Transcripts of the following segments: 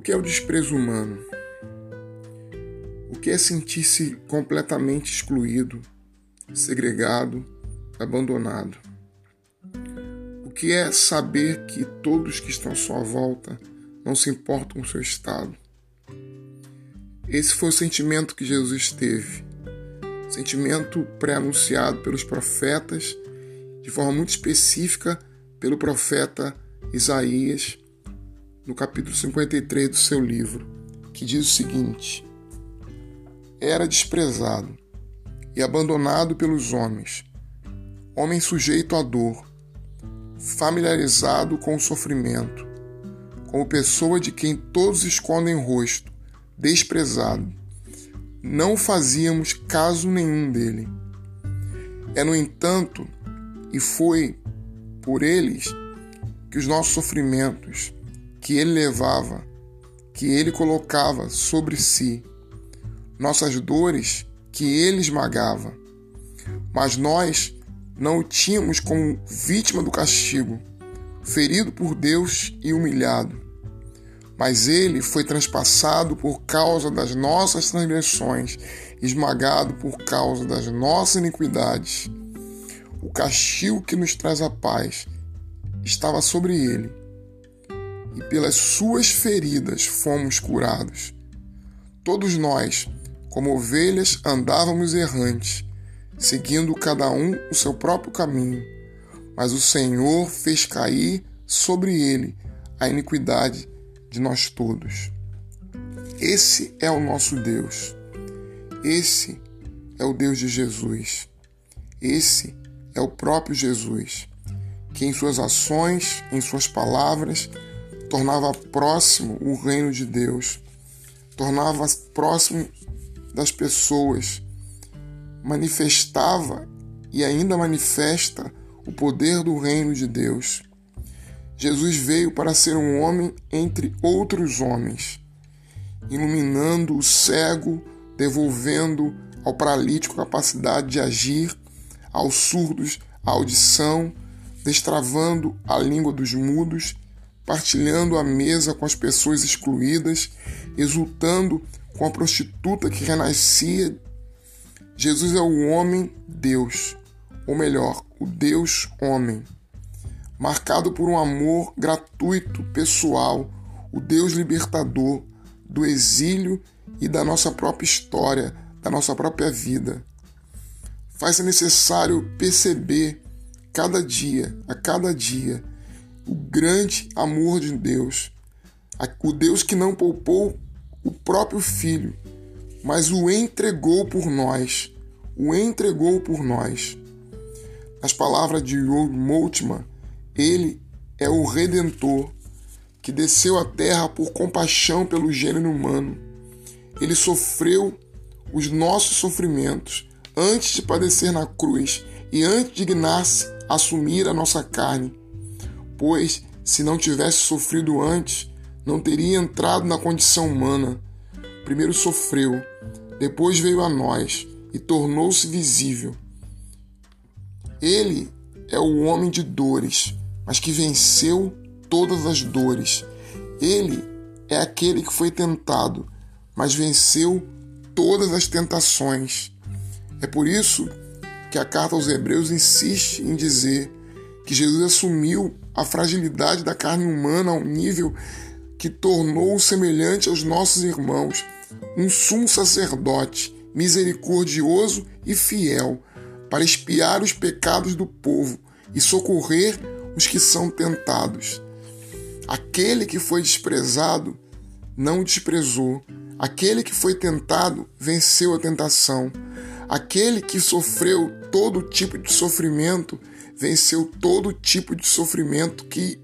que é o desprezo humano? O que é sentir-se completamente excluído, segregado, abandonado? O que é saber que todos que estão à sua volta não se importam com o seu estado? Esse foi o sentimento que Jesus teve. Sentimento pré-anunciado pelos profetas, de forma muito específica pelo profeta Isaías, no capítulo 53 do seu livro, que diz o seguinte: Era desprezado e abandonado pelos homens, homem sujeito à dor, familiarizado com o sofrimento, como pessoa de quem todos escondem o rosto, desprezado. Não fazíamos caso nenhum dele. É, no entanto, e foi por eles que os nossos sofrimentos, que ele levava, que ele colocava sobre si, nossas dores que ele esmagava. Mas nós não o tínhamos como vítima do castigo, ferido por Deus e humilhado. Mas ele foi transpassado por causa das nossas transgressões, esmagado por causa das nossas iniquidades. O castigo que nos traz a paz estava sobre ele e pelas suas feridas fomos curados. Todos nós, como ovelhas, andávamos errantes, seguindo cada um o seu próprio caminho, mas o Senhor fez cair sobre ele a iniquidade de nós todos. Esse é o nosso Deus. Esse é o Deus de Jesus. Esse é o próprio Jesus, que em suas ações, em suas palavras, tornava próximo o reino de Deus, tornava próximo das pessoas, manifestava e ainda manifesta o poder do reino de Deus. Jesus veio para ser um homem entre outros homens, iluminando o cego, devolvendo ao paralítico a capacidade de agir, aos surdos a audição, destravando a língua dos mudos partilhando a mesa com as pessoas excluídas, exultando com a prostituta que renascia. Jesus é o homem Deus, ou melhor, o Deus homem, marcado por um amor gratuito, pessoal, o Deus libertador do exílio e da nossa própria história, da nossa própria vida. Faz-se necessário perceber cada dia, a cada dia, grande amor de Deus, o Deus que não poupou o próprio Filho, mas o entregou por nós, o entregou por nós. Nas palavras de Joel Moltmann, ele é o Redentor que desceu à terra por compaixão pelo gênero humano. Ele sofreu os nossos sofrimentos antes de padecer na cruz e antes de dignar-se assumir a nossa carne pois, se não tivesse sofrido antes, não teria entrado na condição humana. Primeiro sofreu, depois veio a nós e tornou-se visível. Ele é o homem de dores, mas que venceu todas as dores. Ele é aquele que foi tentado, mas venceu todas as tentações. É por isso que a carta aos Hebreus insiste em dizer que Jesus assumiu a fragilidade da carne humana ao nível que tornou-o semelhante aos nossos irmãos, um sumo sacerdote, misericordioso e fiel, para expiar os pecados do povo e socorrer os que são tentados. Aquele que foi desprezado não o desprezou. Aquele que foi tentado venceu a tentação. Aquele que sofreu todo tipo de sofrimento venceu todo tipo de sofrimento que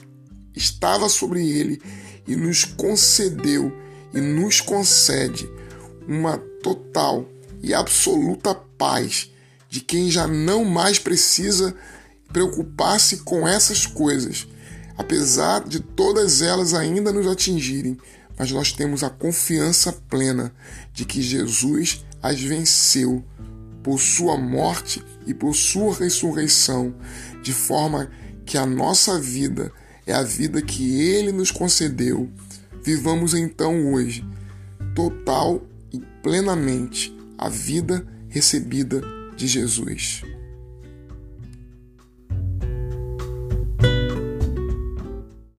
estava sobre ele e nos concedeu e nos concede uma total e absoluta paz de quem já não mais precisa preocupar-se com essas coisas, apesar de todas elas ainda nos atingirem, mas nós temos a confiança plena de que Jesus as venceu por sua morte e por sua ressurreição, de forma que a nossa vida é a vida que ele nos concedeu. Vivamos então hoje, total e plenamente, a vida recebida de Jesus.